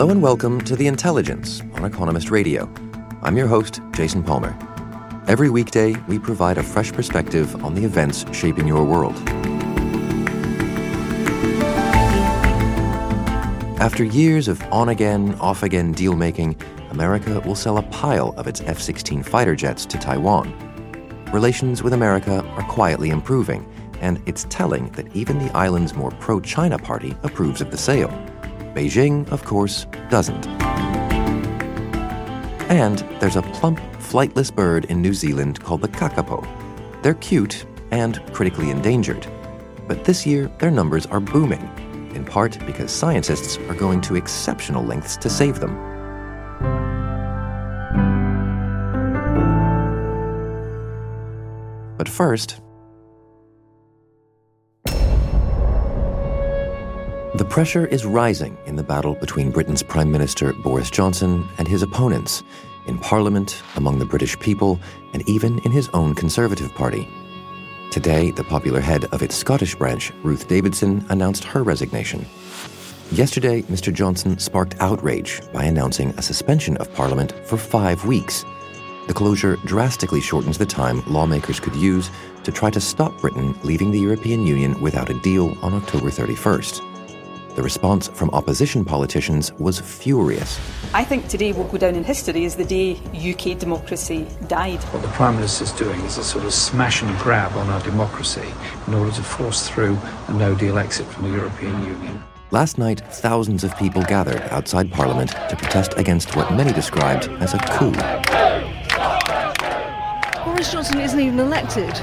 Hello and welcome to The Intelligence on Economist Radio. I'm your host, Jason Palmer. Every weekday, we provide a fresh perspective on the events shaping your world. After years of on again, off again deal making, America will sell a pile of its F 16 fighter jets to Taiwan. Relations with America are quietly improving, and it's telling that even the island's more pro China party approves of the sale. Beijing, of course, doesn't. And there's a plump, flightless bird in New Zealand called the kakapo. They're cute and critically endangered. But this year, their numbers are booming, in part because scientists are going to exceptional lengths to save them. But first, The pressure is rising in the battle between Britain's Prime Minister Boris Johnson and his opponents in Parliament, among the British people, and even in his own Conservative Party. Today, the popular head of its Scottish branch, Ruth Davidson, announced her resignation. Yesterday, Mr. Johnson sparked outrage by announcing a suspension of Parliament for five weeks. The closure drastically shortens the time lawmakers could use to try to stop Britain leaving the European Union without a deal on October 31st. The response from opposition politicians was furious. I think today will go down in history as the day UK democracy died. What the Prime Minister is doing is a sort of smash and grab on our democracy in order to force through a no deal exit from the European Union. Last night, thousands of people gathered outside Parliament to protest against what many described as a coup. Boris Johnson isn't even elected.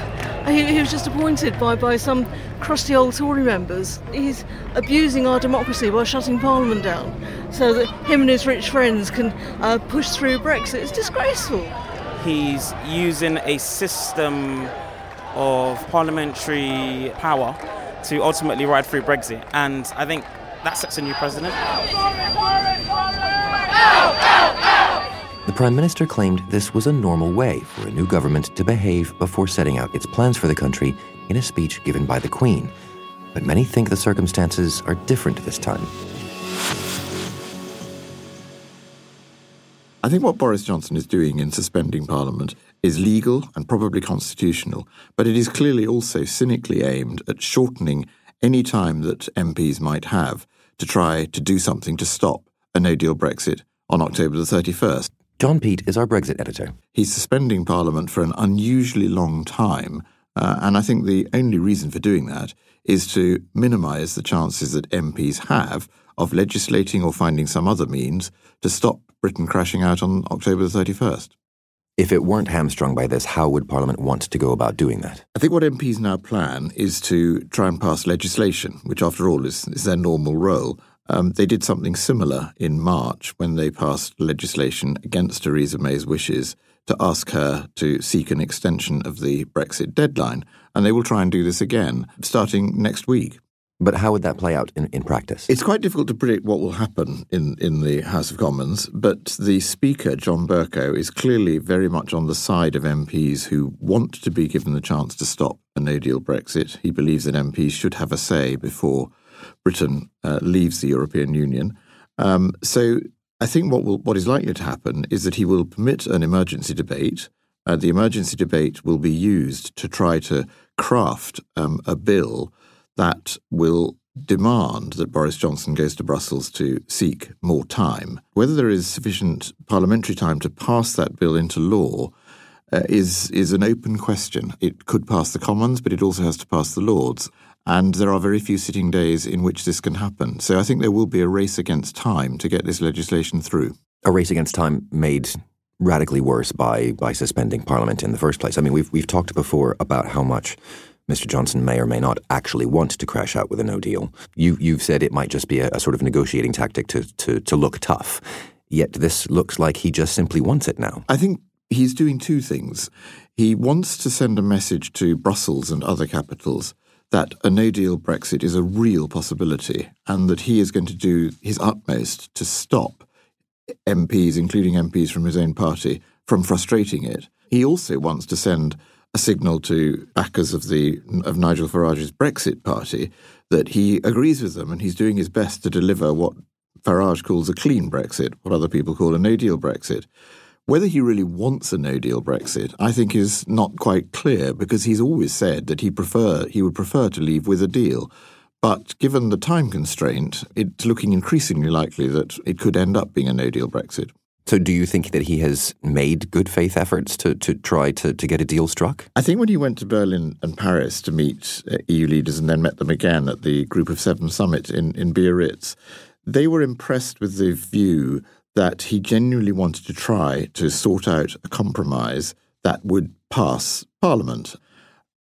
He, he, was just appointed by, by some crusty old Tory members. He's abusing our democracy by shutting Parliament down so that him and his rich friends can uh, push through Brexit. It's disgraceful. He's using a system of parliamentary power to ultimately ride through Brexit, and I think that sets a new precedent. Prime Minister claimed this was a normal way for a new government to behave before setting out its plans for the country in a speech given by the Queen. But many think the circumstances are different this time. I think what Boris Johnson is doing in suspending Parliament is legal and probably constitutional, but it is clearly also cynically aimed at shortening any time that MPs might have to try to do something to stop a no deal Brexit on October the 31st. John Peet is our Brexit editor. He's suspending Parliament for an unusually long time, uh, and I think the only reason for doing that is to minimise the chances that MPs have of legislating or finding some other means to stop Britain crashing out on October the 31st. If it weren't hamstrung by this, how would Parliament want to go about doing that? I think what MPs now plan is to try and pass legislation, which, after all, is, is their normal role. Um, they did something similar in March when they passed legislation against Theresa May's wishes to ask her to seek an extension of the Brexit deadline. And they will try and do this again starting next week. But how would that play out in, in practice? It's quite difficult to predict what will happen in, in the House of Commons, but the Speaker, John Bercow, is clearly very much on the side of MPs who want to be given the chance to stop a no deal Brexit. He believes that MPs should have a say before Britain uh, leaves the European Union. Um, so I think what will, what is likely to happen is that he will permit an emergency debate. Uh, the emergency debate will be used to try to craft um, a bill that will demand that Boris Johnson goes to Brussels to seek more time. Whether there is sufficient parliamentary time to pass that bill into law uh, is is an open question. It could pass the Commons, but it also has to pass the Lords. And there are very few sitting days in which this can happen. So I think there will be a race against time to get this legislation through. A race against time made radically worse by by suspending Parliament in the first place. I mean, we've we've talked before about how much Mr. Johnson may or may not actually want to crash out with a no deal. You, you've said it might just be a, a sort of negotiating tactic to, to, to look tough. Yet this looks like he just simply wants it now. I think he's doing two things. He wants to send a message to Brussels and other capitals that a no deal Brexit is a real possibility and that he is going to do his utmost to stop MPs, including MPs from his own party, from frustrating it. He also wants to send a signal to backers of the of Nigel Farage's Brexit party that he agrees with them and he's doing his best to deliver what Farage calls a clean Brexit, what other people call a no deal Brexit. Whether he really wants a no deal Brexit, I think, is not quite clear because he's always said that he prefer he would prefer to leave with a deal. But given the time constraint, it's looking increasingly likely that it could end up being a no deal Brexit. So, do you think that he has made good faith efforts to, to try to, to get a deal struck? I think when he went to Berlin and Paris to meet uh, EU leaders and then met them again at the Group of Seven summit in, in Biarritz, they were impressed with the view that he genuinely wanted to try to sort out a compromise that would pass Parliament.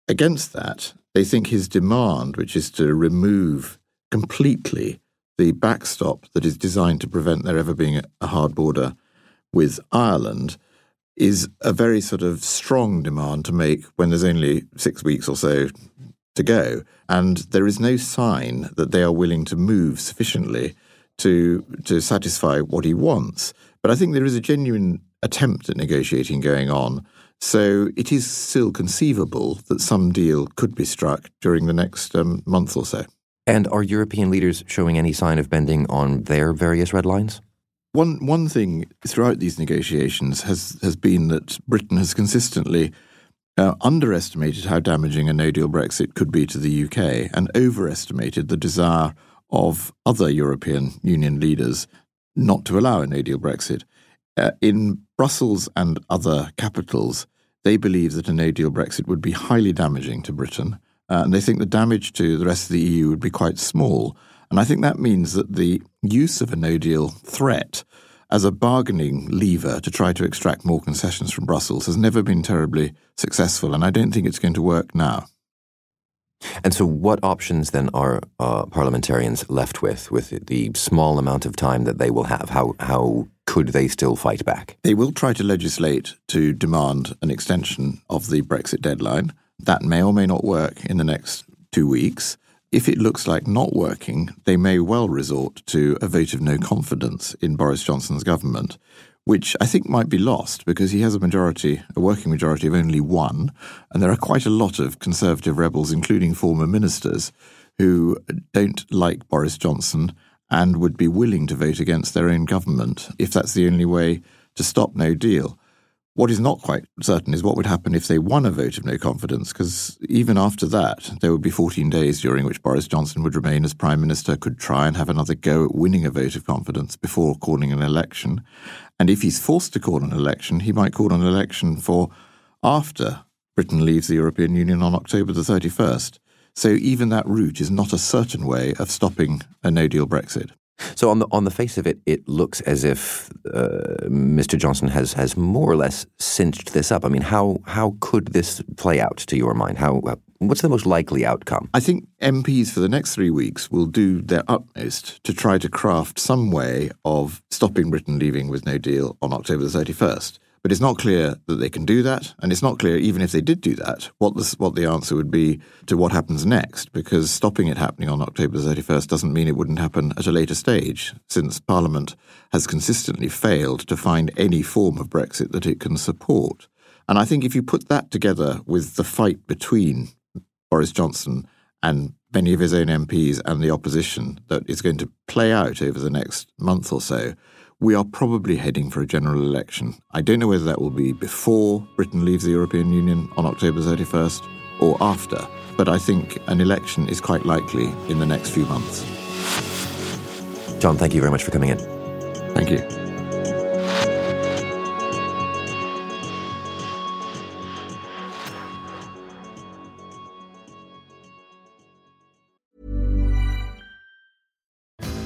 Against that, they think his demand, which is to remove completely the backstop that is designed to prevent there ever being a hard border with Ireland, is a very sort of strong demand to make when there's only six weeks or so to go. And there is no sign that they are willing to move sufficiently to to satisfy what he wants. But I think there is a genuine attempt at negotiating going on. So it is still conceivable that some deal could be struck during the next um, month or so. And are European leaders showing any sign of bending on their various red lines? One one thing throughout these negotiations has has been that Britain has consistently uh, underestimated how damaging a no deal Brexit could be to the UK and overestimated the desire of other European Union leaders not to allow a no deal Brexit. Uh, in Brussels and other capitals, they believe that a no deal Brexit would be highly damaging to Britain, uh, and they think the damage to the rest of the EU would be quite small. And I think that means that the use of a no deal threat as a bargaining lever to try to extract more concessions from Brussels has never been terribly successful, and I don't think it's going to work now. And so, what options then are uh, parliamentarians left with, with the small amount of time that they will have? How, how could they still fight back? They will try to legislate to demand an extension of the Brexit deadline. That may or may not work in the next two weeks. If it looks like not working, they may well resort to a vote of no confidence in Boris Johnson's government, which I think might be lost because he has a majority, a working majority of only one. And there are quite a lot of Conservative rebels, including former ministers, who don't like Boris Johnson and would be willing to vote against their own government if that's the only way to stop no deal. What is not quite certain is what would happen if they won a vote of no confidence, because even after that, there would be 14 days during which Boris Johnson would remain as Prime Minister, could try and have another go at winning a vote of confidence before calling an election. And if he's forced to call an election, he might call an election for after Britain leaves the European Union on October the 31st. So even that route is not a certain way of stopping a no deal Brexit. So on the on the face of it, it looks as if uh, Mr. Johnson has has more or less cinched this up. I mean, how how could this play out to your mind? How what's the most likely outcome? I think MPs for the next three weeks will do their utmost to try to craft some way of stopping Britain leaving with no deal on October the thirty first. But it's not clear that they can do that, and it's not clear even if they did do that what the what the answer would be to what happens next. Because stopping it happening on October thirty first doesn't mean it wouldn't happen at a later stage, since Parliament has consistently failed to find any form of Brexit that it can support. And I think if you put that together with the fight between Boris Johnson and many of his own MPs and the opposition that is going to play out over the next month or so, we are probably heading for a general election. I don't know whether that will be before Britain leaves the European Union on October 31st or after, but I think an election is quite likely in the next few months. John, thank you very much for coming in. Thank you.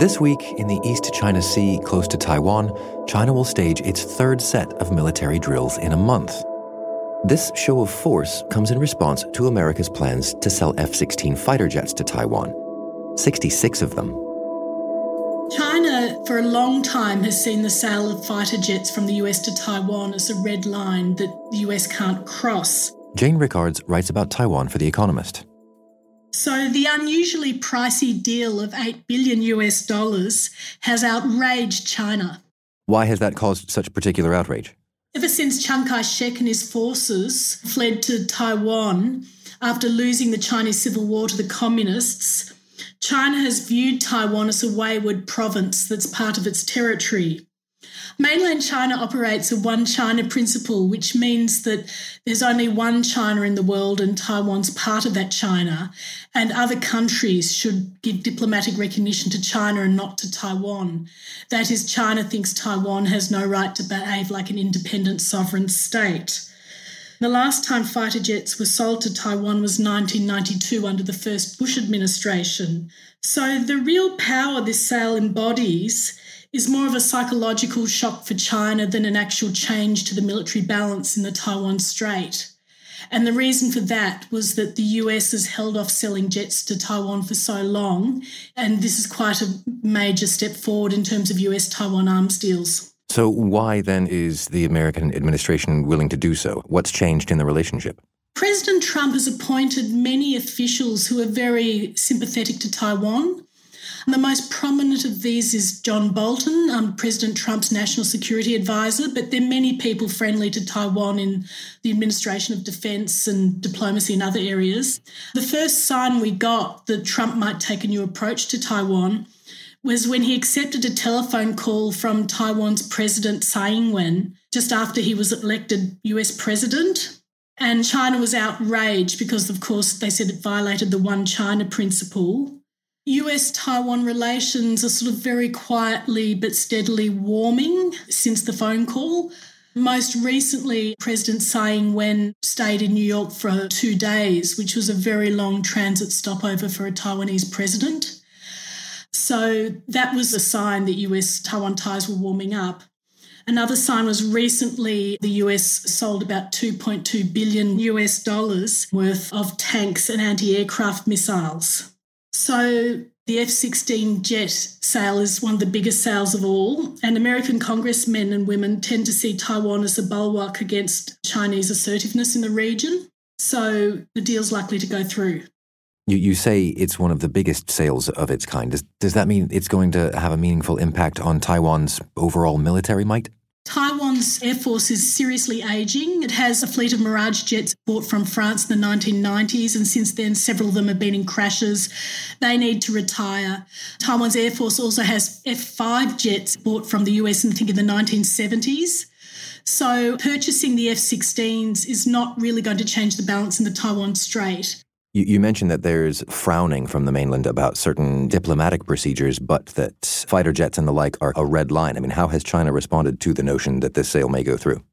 This week, in the East China Sea, close to Taiwan, China will stage its third set of military drills in a month. This show of force comes in response to America's plans to sell F 16 fighter jets to Taiwan 66 of them. China, for a long time, has seen the sale of fighter jets from the US to Taiwan as a red line that the US can't cross. Jane Rickards writes about Taiwan for The Economist. So the unusually pricey deal of 8 billion US dollars has outraged China. Why has that caused such particular outrage? Ever since Chiang Kai shek and his forces fled to Taiwan after losing the Chinese Civil War to the Communists, China has viewed Taiwan as a wayward province that's part of its territory. Mainland China operates a one China principle, which means that there's only one China in the world and Taiwan's part of that China, and other countries should give diplomatic recognition to China and not to Taiwan. That is, China thinks Taiwan has no right to behave like an independent sovereign state. The last time fighter jets were sold to Taiwan was 1992 under the first Bush administration. So the real power this sale embodies is more of a psychological shock for China than an actual change to the military balance in the Taiwan Strait. And the reason for that was that the US has held off selling jets to Taiwan for so long. And this is quite a major step forward in terms of US Taiwan arms deals. So, why then is the American administration willing to do so? What's changed in the relationship? President Trump has appointed many officials who are very sympathetic to Taiwan. The most prominent of these is John Bolton, um, President Trump's national security advisor, but there are many people friendly to Taiwan in the administration of defense and diplomacy in other areas. The first sign we got that Trump might take a new approach to Taiwan was when he accepted a telephone call from Taiwan's President Tsai Ing wen just after he was elected US president. And China was outraged because, of course, they said it violated the one China principle. US Taiwan relations are sort of very quietly but steadily warming since the phone call. Most recently, President Tsai Ing wen stayed in New York for two days, which was a very long transit stopover for a Taiwanese president. So that was a sign that US Taiwan ties were warming up. Another sign was recently the US sold about 2.2 billion US dollars worth of tanks and anti aircraft missiles. So the F 16 jet sale is one of the biggest sales of all, and American congressmen and women tend to see Taiwan as a bulwark against Chinese assertiveness in the region. So the deal's likely to go through. You, you say it's one of the biggest sales of its kind. Does, does that mean it's going to have a meaningful impact on Taiwan's overall military might? Taiwan's air force is seriously ageing. It has a fleet of Mirage jets bought from France in the 1990s, and since then, several of them have been in crashes. They need to retire. Taiwan's air force also has F 5 jets bought from the US, I think, in the 1970s. So, purchasing the F 16s is not really going to change the balance in the Taiwan Strait. You, you, mentioned that there's frowning from the mainland about certain diplomatic procedures, but that fighter jets and the like are a red line. I mean, how has China responded to the notion that this sale may go through?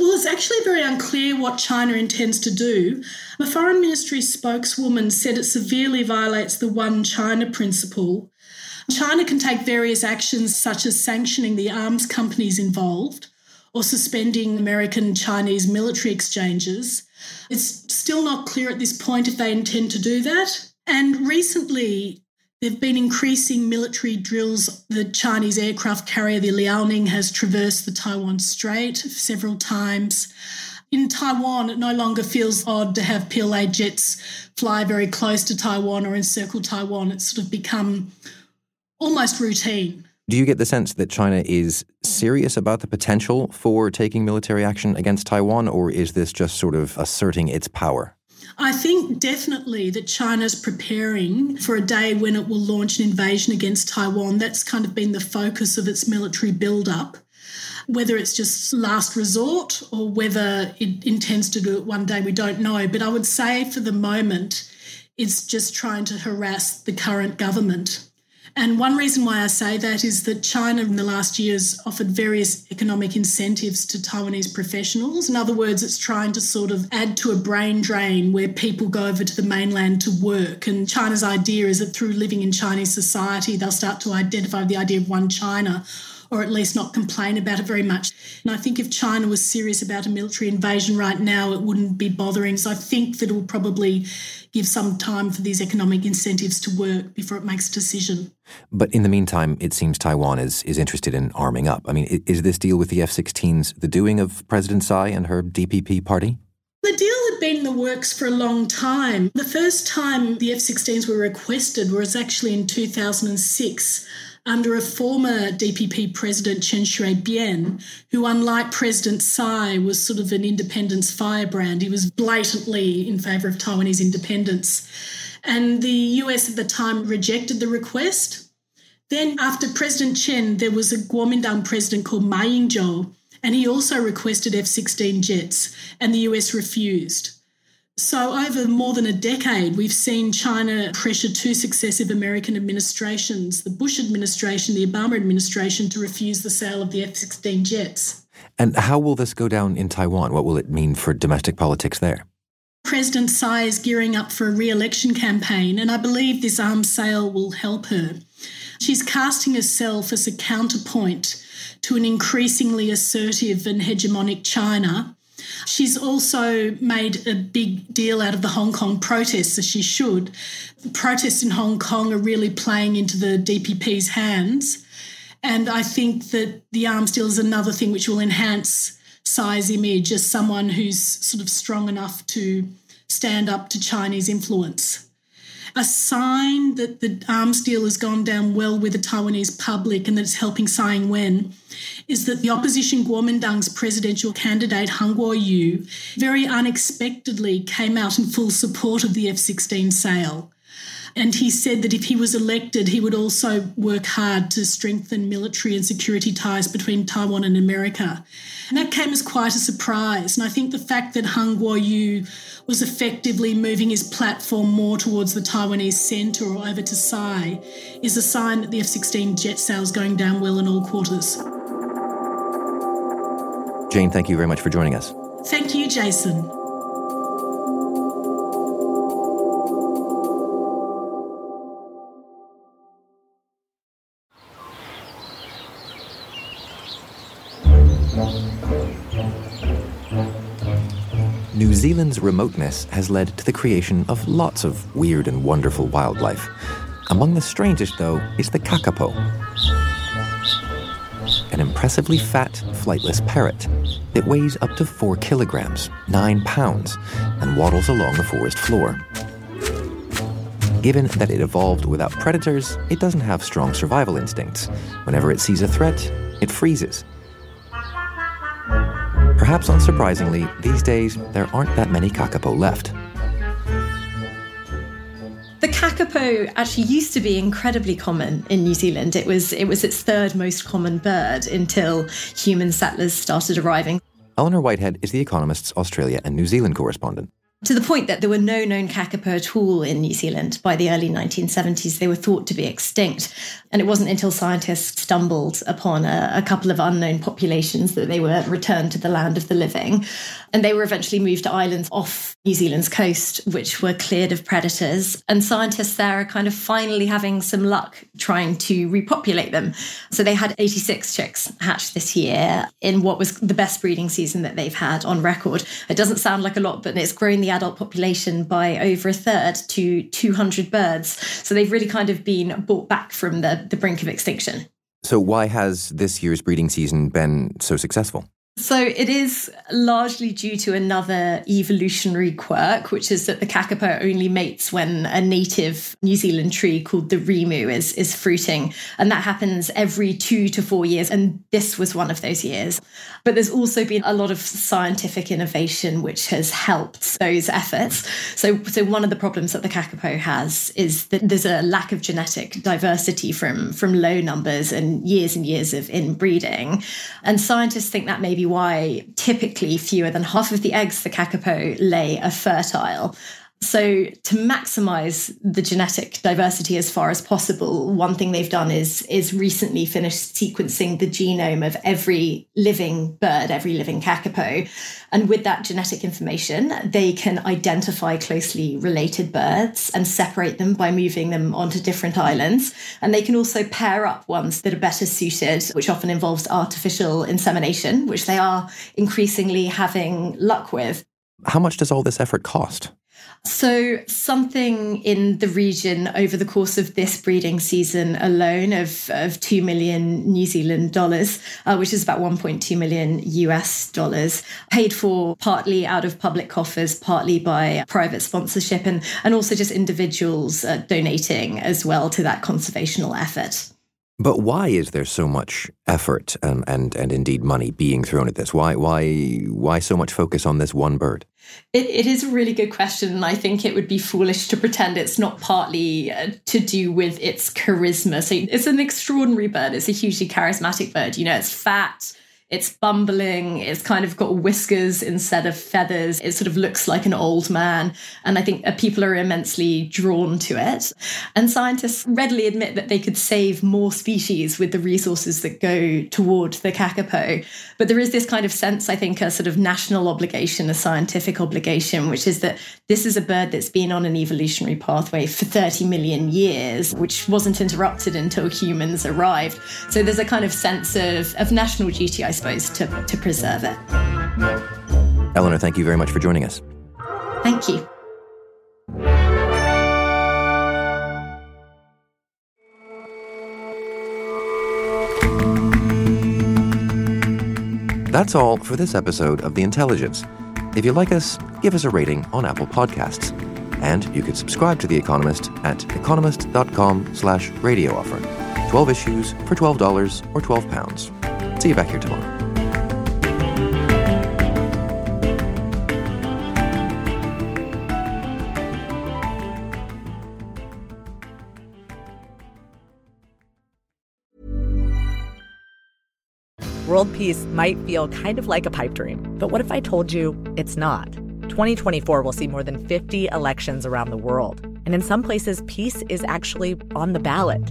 Well, it's actually very unclear what China intends to do. The Foreign Ministry spokeswoman said it severely violates the One China principle. China can take various actions, such as sanctioning the arms companies involved or suspending American Chinese military exchanges. It's still not clear at this point if they intend to do that. And recently, There have been increasing military drills. The Chinese aircraft carrier, the Liaoning, has traversed the Taiwan Strait several times. In Taiwan, it no longer feels odd to have PLA jets fly very close to Taiwan or encircle Taiwan. It's sort of become almost routine. Do you get the sense that China is serious about the potential for taking military action against Taiwan, or is this just sort of asserting its power? I think definitely that China's preparing for a day when it will launch an invasion against Taiwan. That's kind of been the focus of its military build-up. Whether it's just last resort or whether it intends to do it one day, we don't know. But I would say for the moment, it's just trying to harass the current government. And one reason why I say that is that China in the last years offered various economic incentives to Taiwanese professionals. In other words, it's trying to sort of add to a brain drain where people go over to the mainland to work. And China's idea is that through living in Chinese society, they'll start to identify the idea of one China or at least not complain about it very much. And I think if China was serious about a military invasion right now, it wouldn't be bothering. So I think that it will probably give some time for these economic incentives to work before it makes a decision. But in the meantime, it seems Taiwan is, is interested in arming up. I mean, is this deal with the F 16s the doing of President Tsai and her DPP party? The deal had been in the works for a long time. The first time the F 16s were requested was actually in 2006 under a former DPP president, Chen Shui-bian, who, unlike President Tsai, was sort of an independence firebrand. He was blatantly in favour of Taiwanese independence. And the US at the time rejected the request. Then, after President Chen, there was a Kuomintang president called Ma Ying-jeou, and he also requested F 16 jets, and the US refused. So, over more than a decade, we've seen China pressure two successive American administrations, the Bush administration, the Obama administration, to refuse the sale of the F 16 jets. And how will this go down in Taiwan? What will it mean for domestic politics there? President Tsai is gearing up for a re election campaign, and I believe this arms sale will help her. She's casting herself as a counterpoint to an increasingly assertive and hegemonic China She's also made a big deal out of the Hong Kong protests, as she should. The protests in Hong Kong are really playing into the DPP's hands. And I think that the arms deal is another thing which will enhance Tsai's image as someone who's sort of strong enough to stand up to Chinese influence. A sign that the arms deal has gone down well with the Taiwanese public and that it's helping Tsai Ing-wen is that the opposition Kuomintang's presidential candidate Han Kuo-yu very unexpectedly came out in full support of the F-16 sale. And he said that if he was elected, he would also work hard to strengthen military and security ties between Taiwan and America. And that came as quite a surprise. And I think the fact that Han Kuo-yu was effectively moving his platform more towards the Taiwanese centre or over to Tsai is a sign that the F 16 jet sale is going down well in all quarters. Jane, thank you very much for joining us. Thank you, Jason. New Zealand's remoteness has led to the creation of lots of weird and wonderful wildlife. Among the strangest, though, is the kakapo, an impressively fat, flightless parrot. that weighs up to four kilograms, nine pounds, and waddles along the forest floor. Given that it evolved without predators, it doesn't have strong survival instincts. Whenever it sees a threat, it freezes Perhaps unsurprisingly, these days there aren't that many kakapo left. The kakapo actually used to be incredibly common in New Zealand. It was it was its third most common bird until human settlers started arriving. Eleanor Whitehead is The Economist's Australia and New Zealand correspondent to the point that there were no known kakapo at all in New Zealand by the early 1970s. They were thought to be extinct. And it wasn't until scientists stumbled upon a, a, couple of unknown populations that they were returned to the land of the living. And they were eventually moved to islands off New Zealand's coast, which were cleared of predators. And scientists there are kind of finally having some luck trying to repopulate them. So they had 86 chicks hatched this year in what was the best breeding season that they've had on record. It doesn't sound like a lot, but it's grown the adult population by over a third to 200 birds. So they've really kind of been brought back from the, the brink of extinction. So, why has this year's breeding season been so successful? So it is largely due to another evolutionary quirk, which is that the kakapo only mates when a native New Zealand tree called the rimu is, is fruiting. And that happens every two to four years. And this was one of those years. But there's also been a lot of scientific innovation which has helped those efforts. So, so one of the problems that the kakapo has is that there's a lack of genetic diversity from, from low numbers and years and years of inbreeding. And scientists think that maybe why typically fewer than half of the eggs the kakapo lay are fertile. So, to maximize the genetic diversity as far as possible, one thing they've done is, is recently finished sequencing the genome of every living bird, every living kakapo. And with that genetic information, they can identify closely related birds and separate them by moving them onto different islands. And they can also pair up ones that are better suited, which often involves artificial insemination, which they are increasingly having luck with. How much does all this effort cost? So, something in the region over the course of this breeding season alone of, of 2 million New Zealand dollars, uh, which is about 1.2 million US dollars, paid for partly out of public coffers, partly by private sponsorship, and, and also just individuals uh, donating as well to that conservational effort. But why is there so much effort and, and, and indeed money being thrown at this? Why, why, why so much focus on this one bird? It, it is a really good question. And I think it would be foolish to pretend it's not partly uh, to do with its charisma. So it's an extraordinary bird. It's a hugely charismatic bird. You know, it's fat it's bumbling. It's kind of got whiskers instead of feathers. It sort of looks like an old man. And I think uh, people are immensely drawn to it. And scientists readily admit that they could save more species with the resources that go toward the kakapo. But there is this kind of sense, I think, a sort of national obligation, a scientific obligation, which is that this is a bird that's been on an evolutionary pathway for 30 million years, which wasn't interrupted until humans arrived. So there's a kind of sense of, of national duty, I suppose, to, to preserve it. Eleanor, thank you very much for joining us. Thank you. That's all for this episode of The Intelligence. If you like us, give us a rating on Apple Podcasts. And you can subscribe to The Economist at economist.com slash radio offer. 12 issues for $12 or £12. See you back here tomorrow. World peace might feel kind of like a pipe dream, but what if I told you it's not? 2024 will see more than 50 elections around the world. And in some places, peace is actually on the ballot.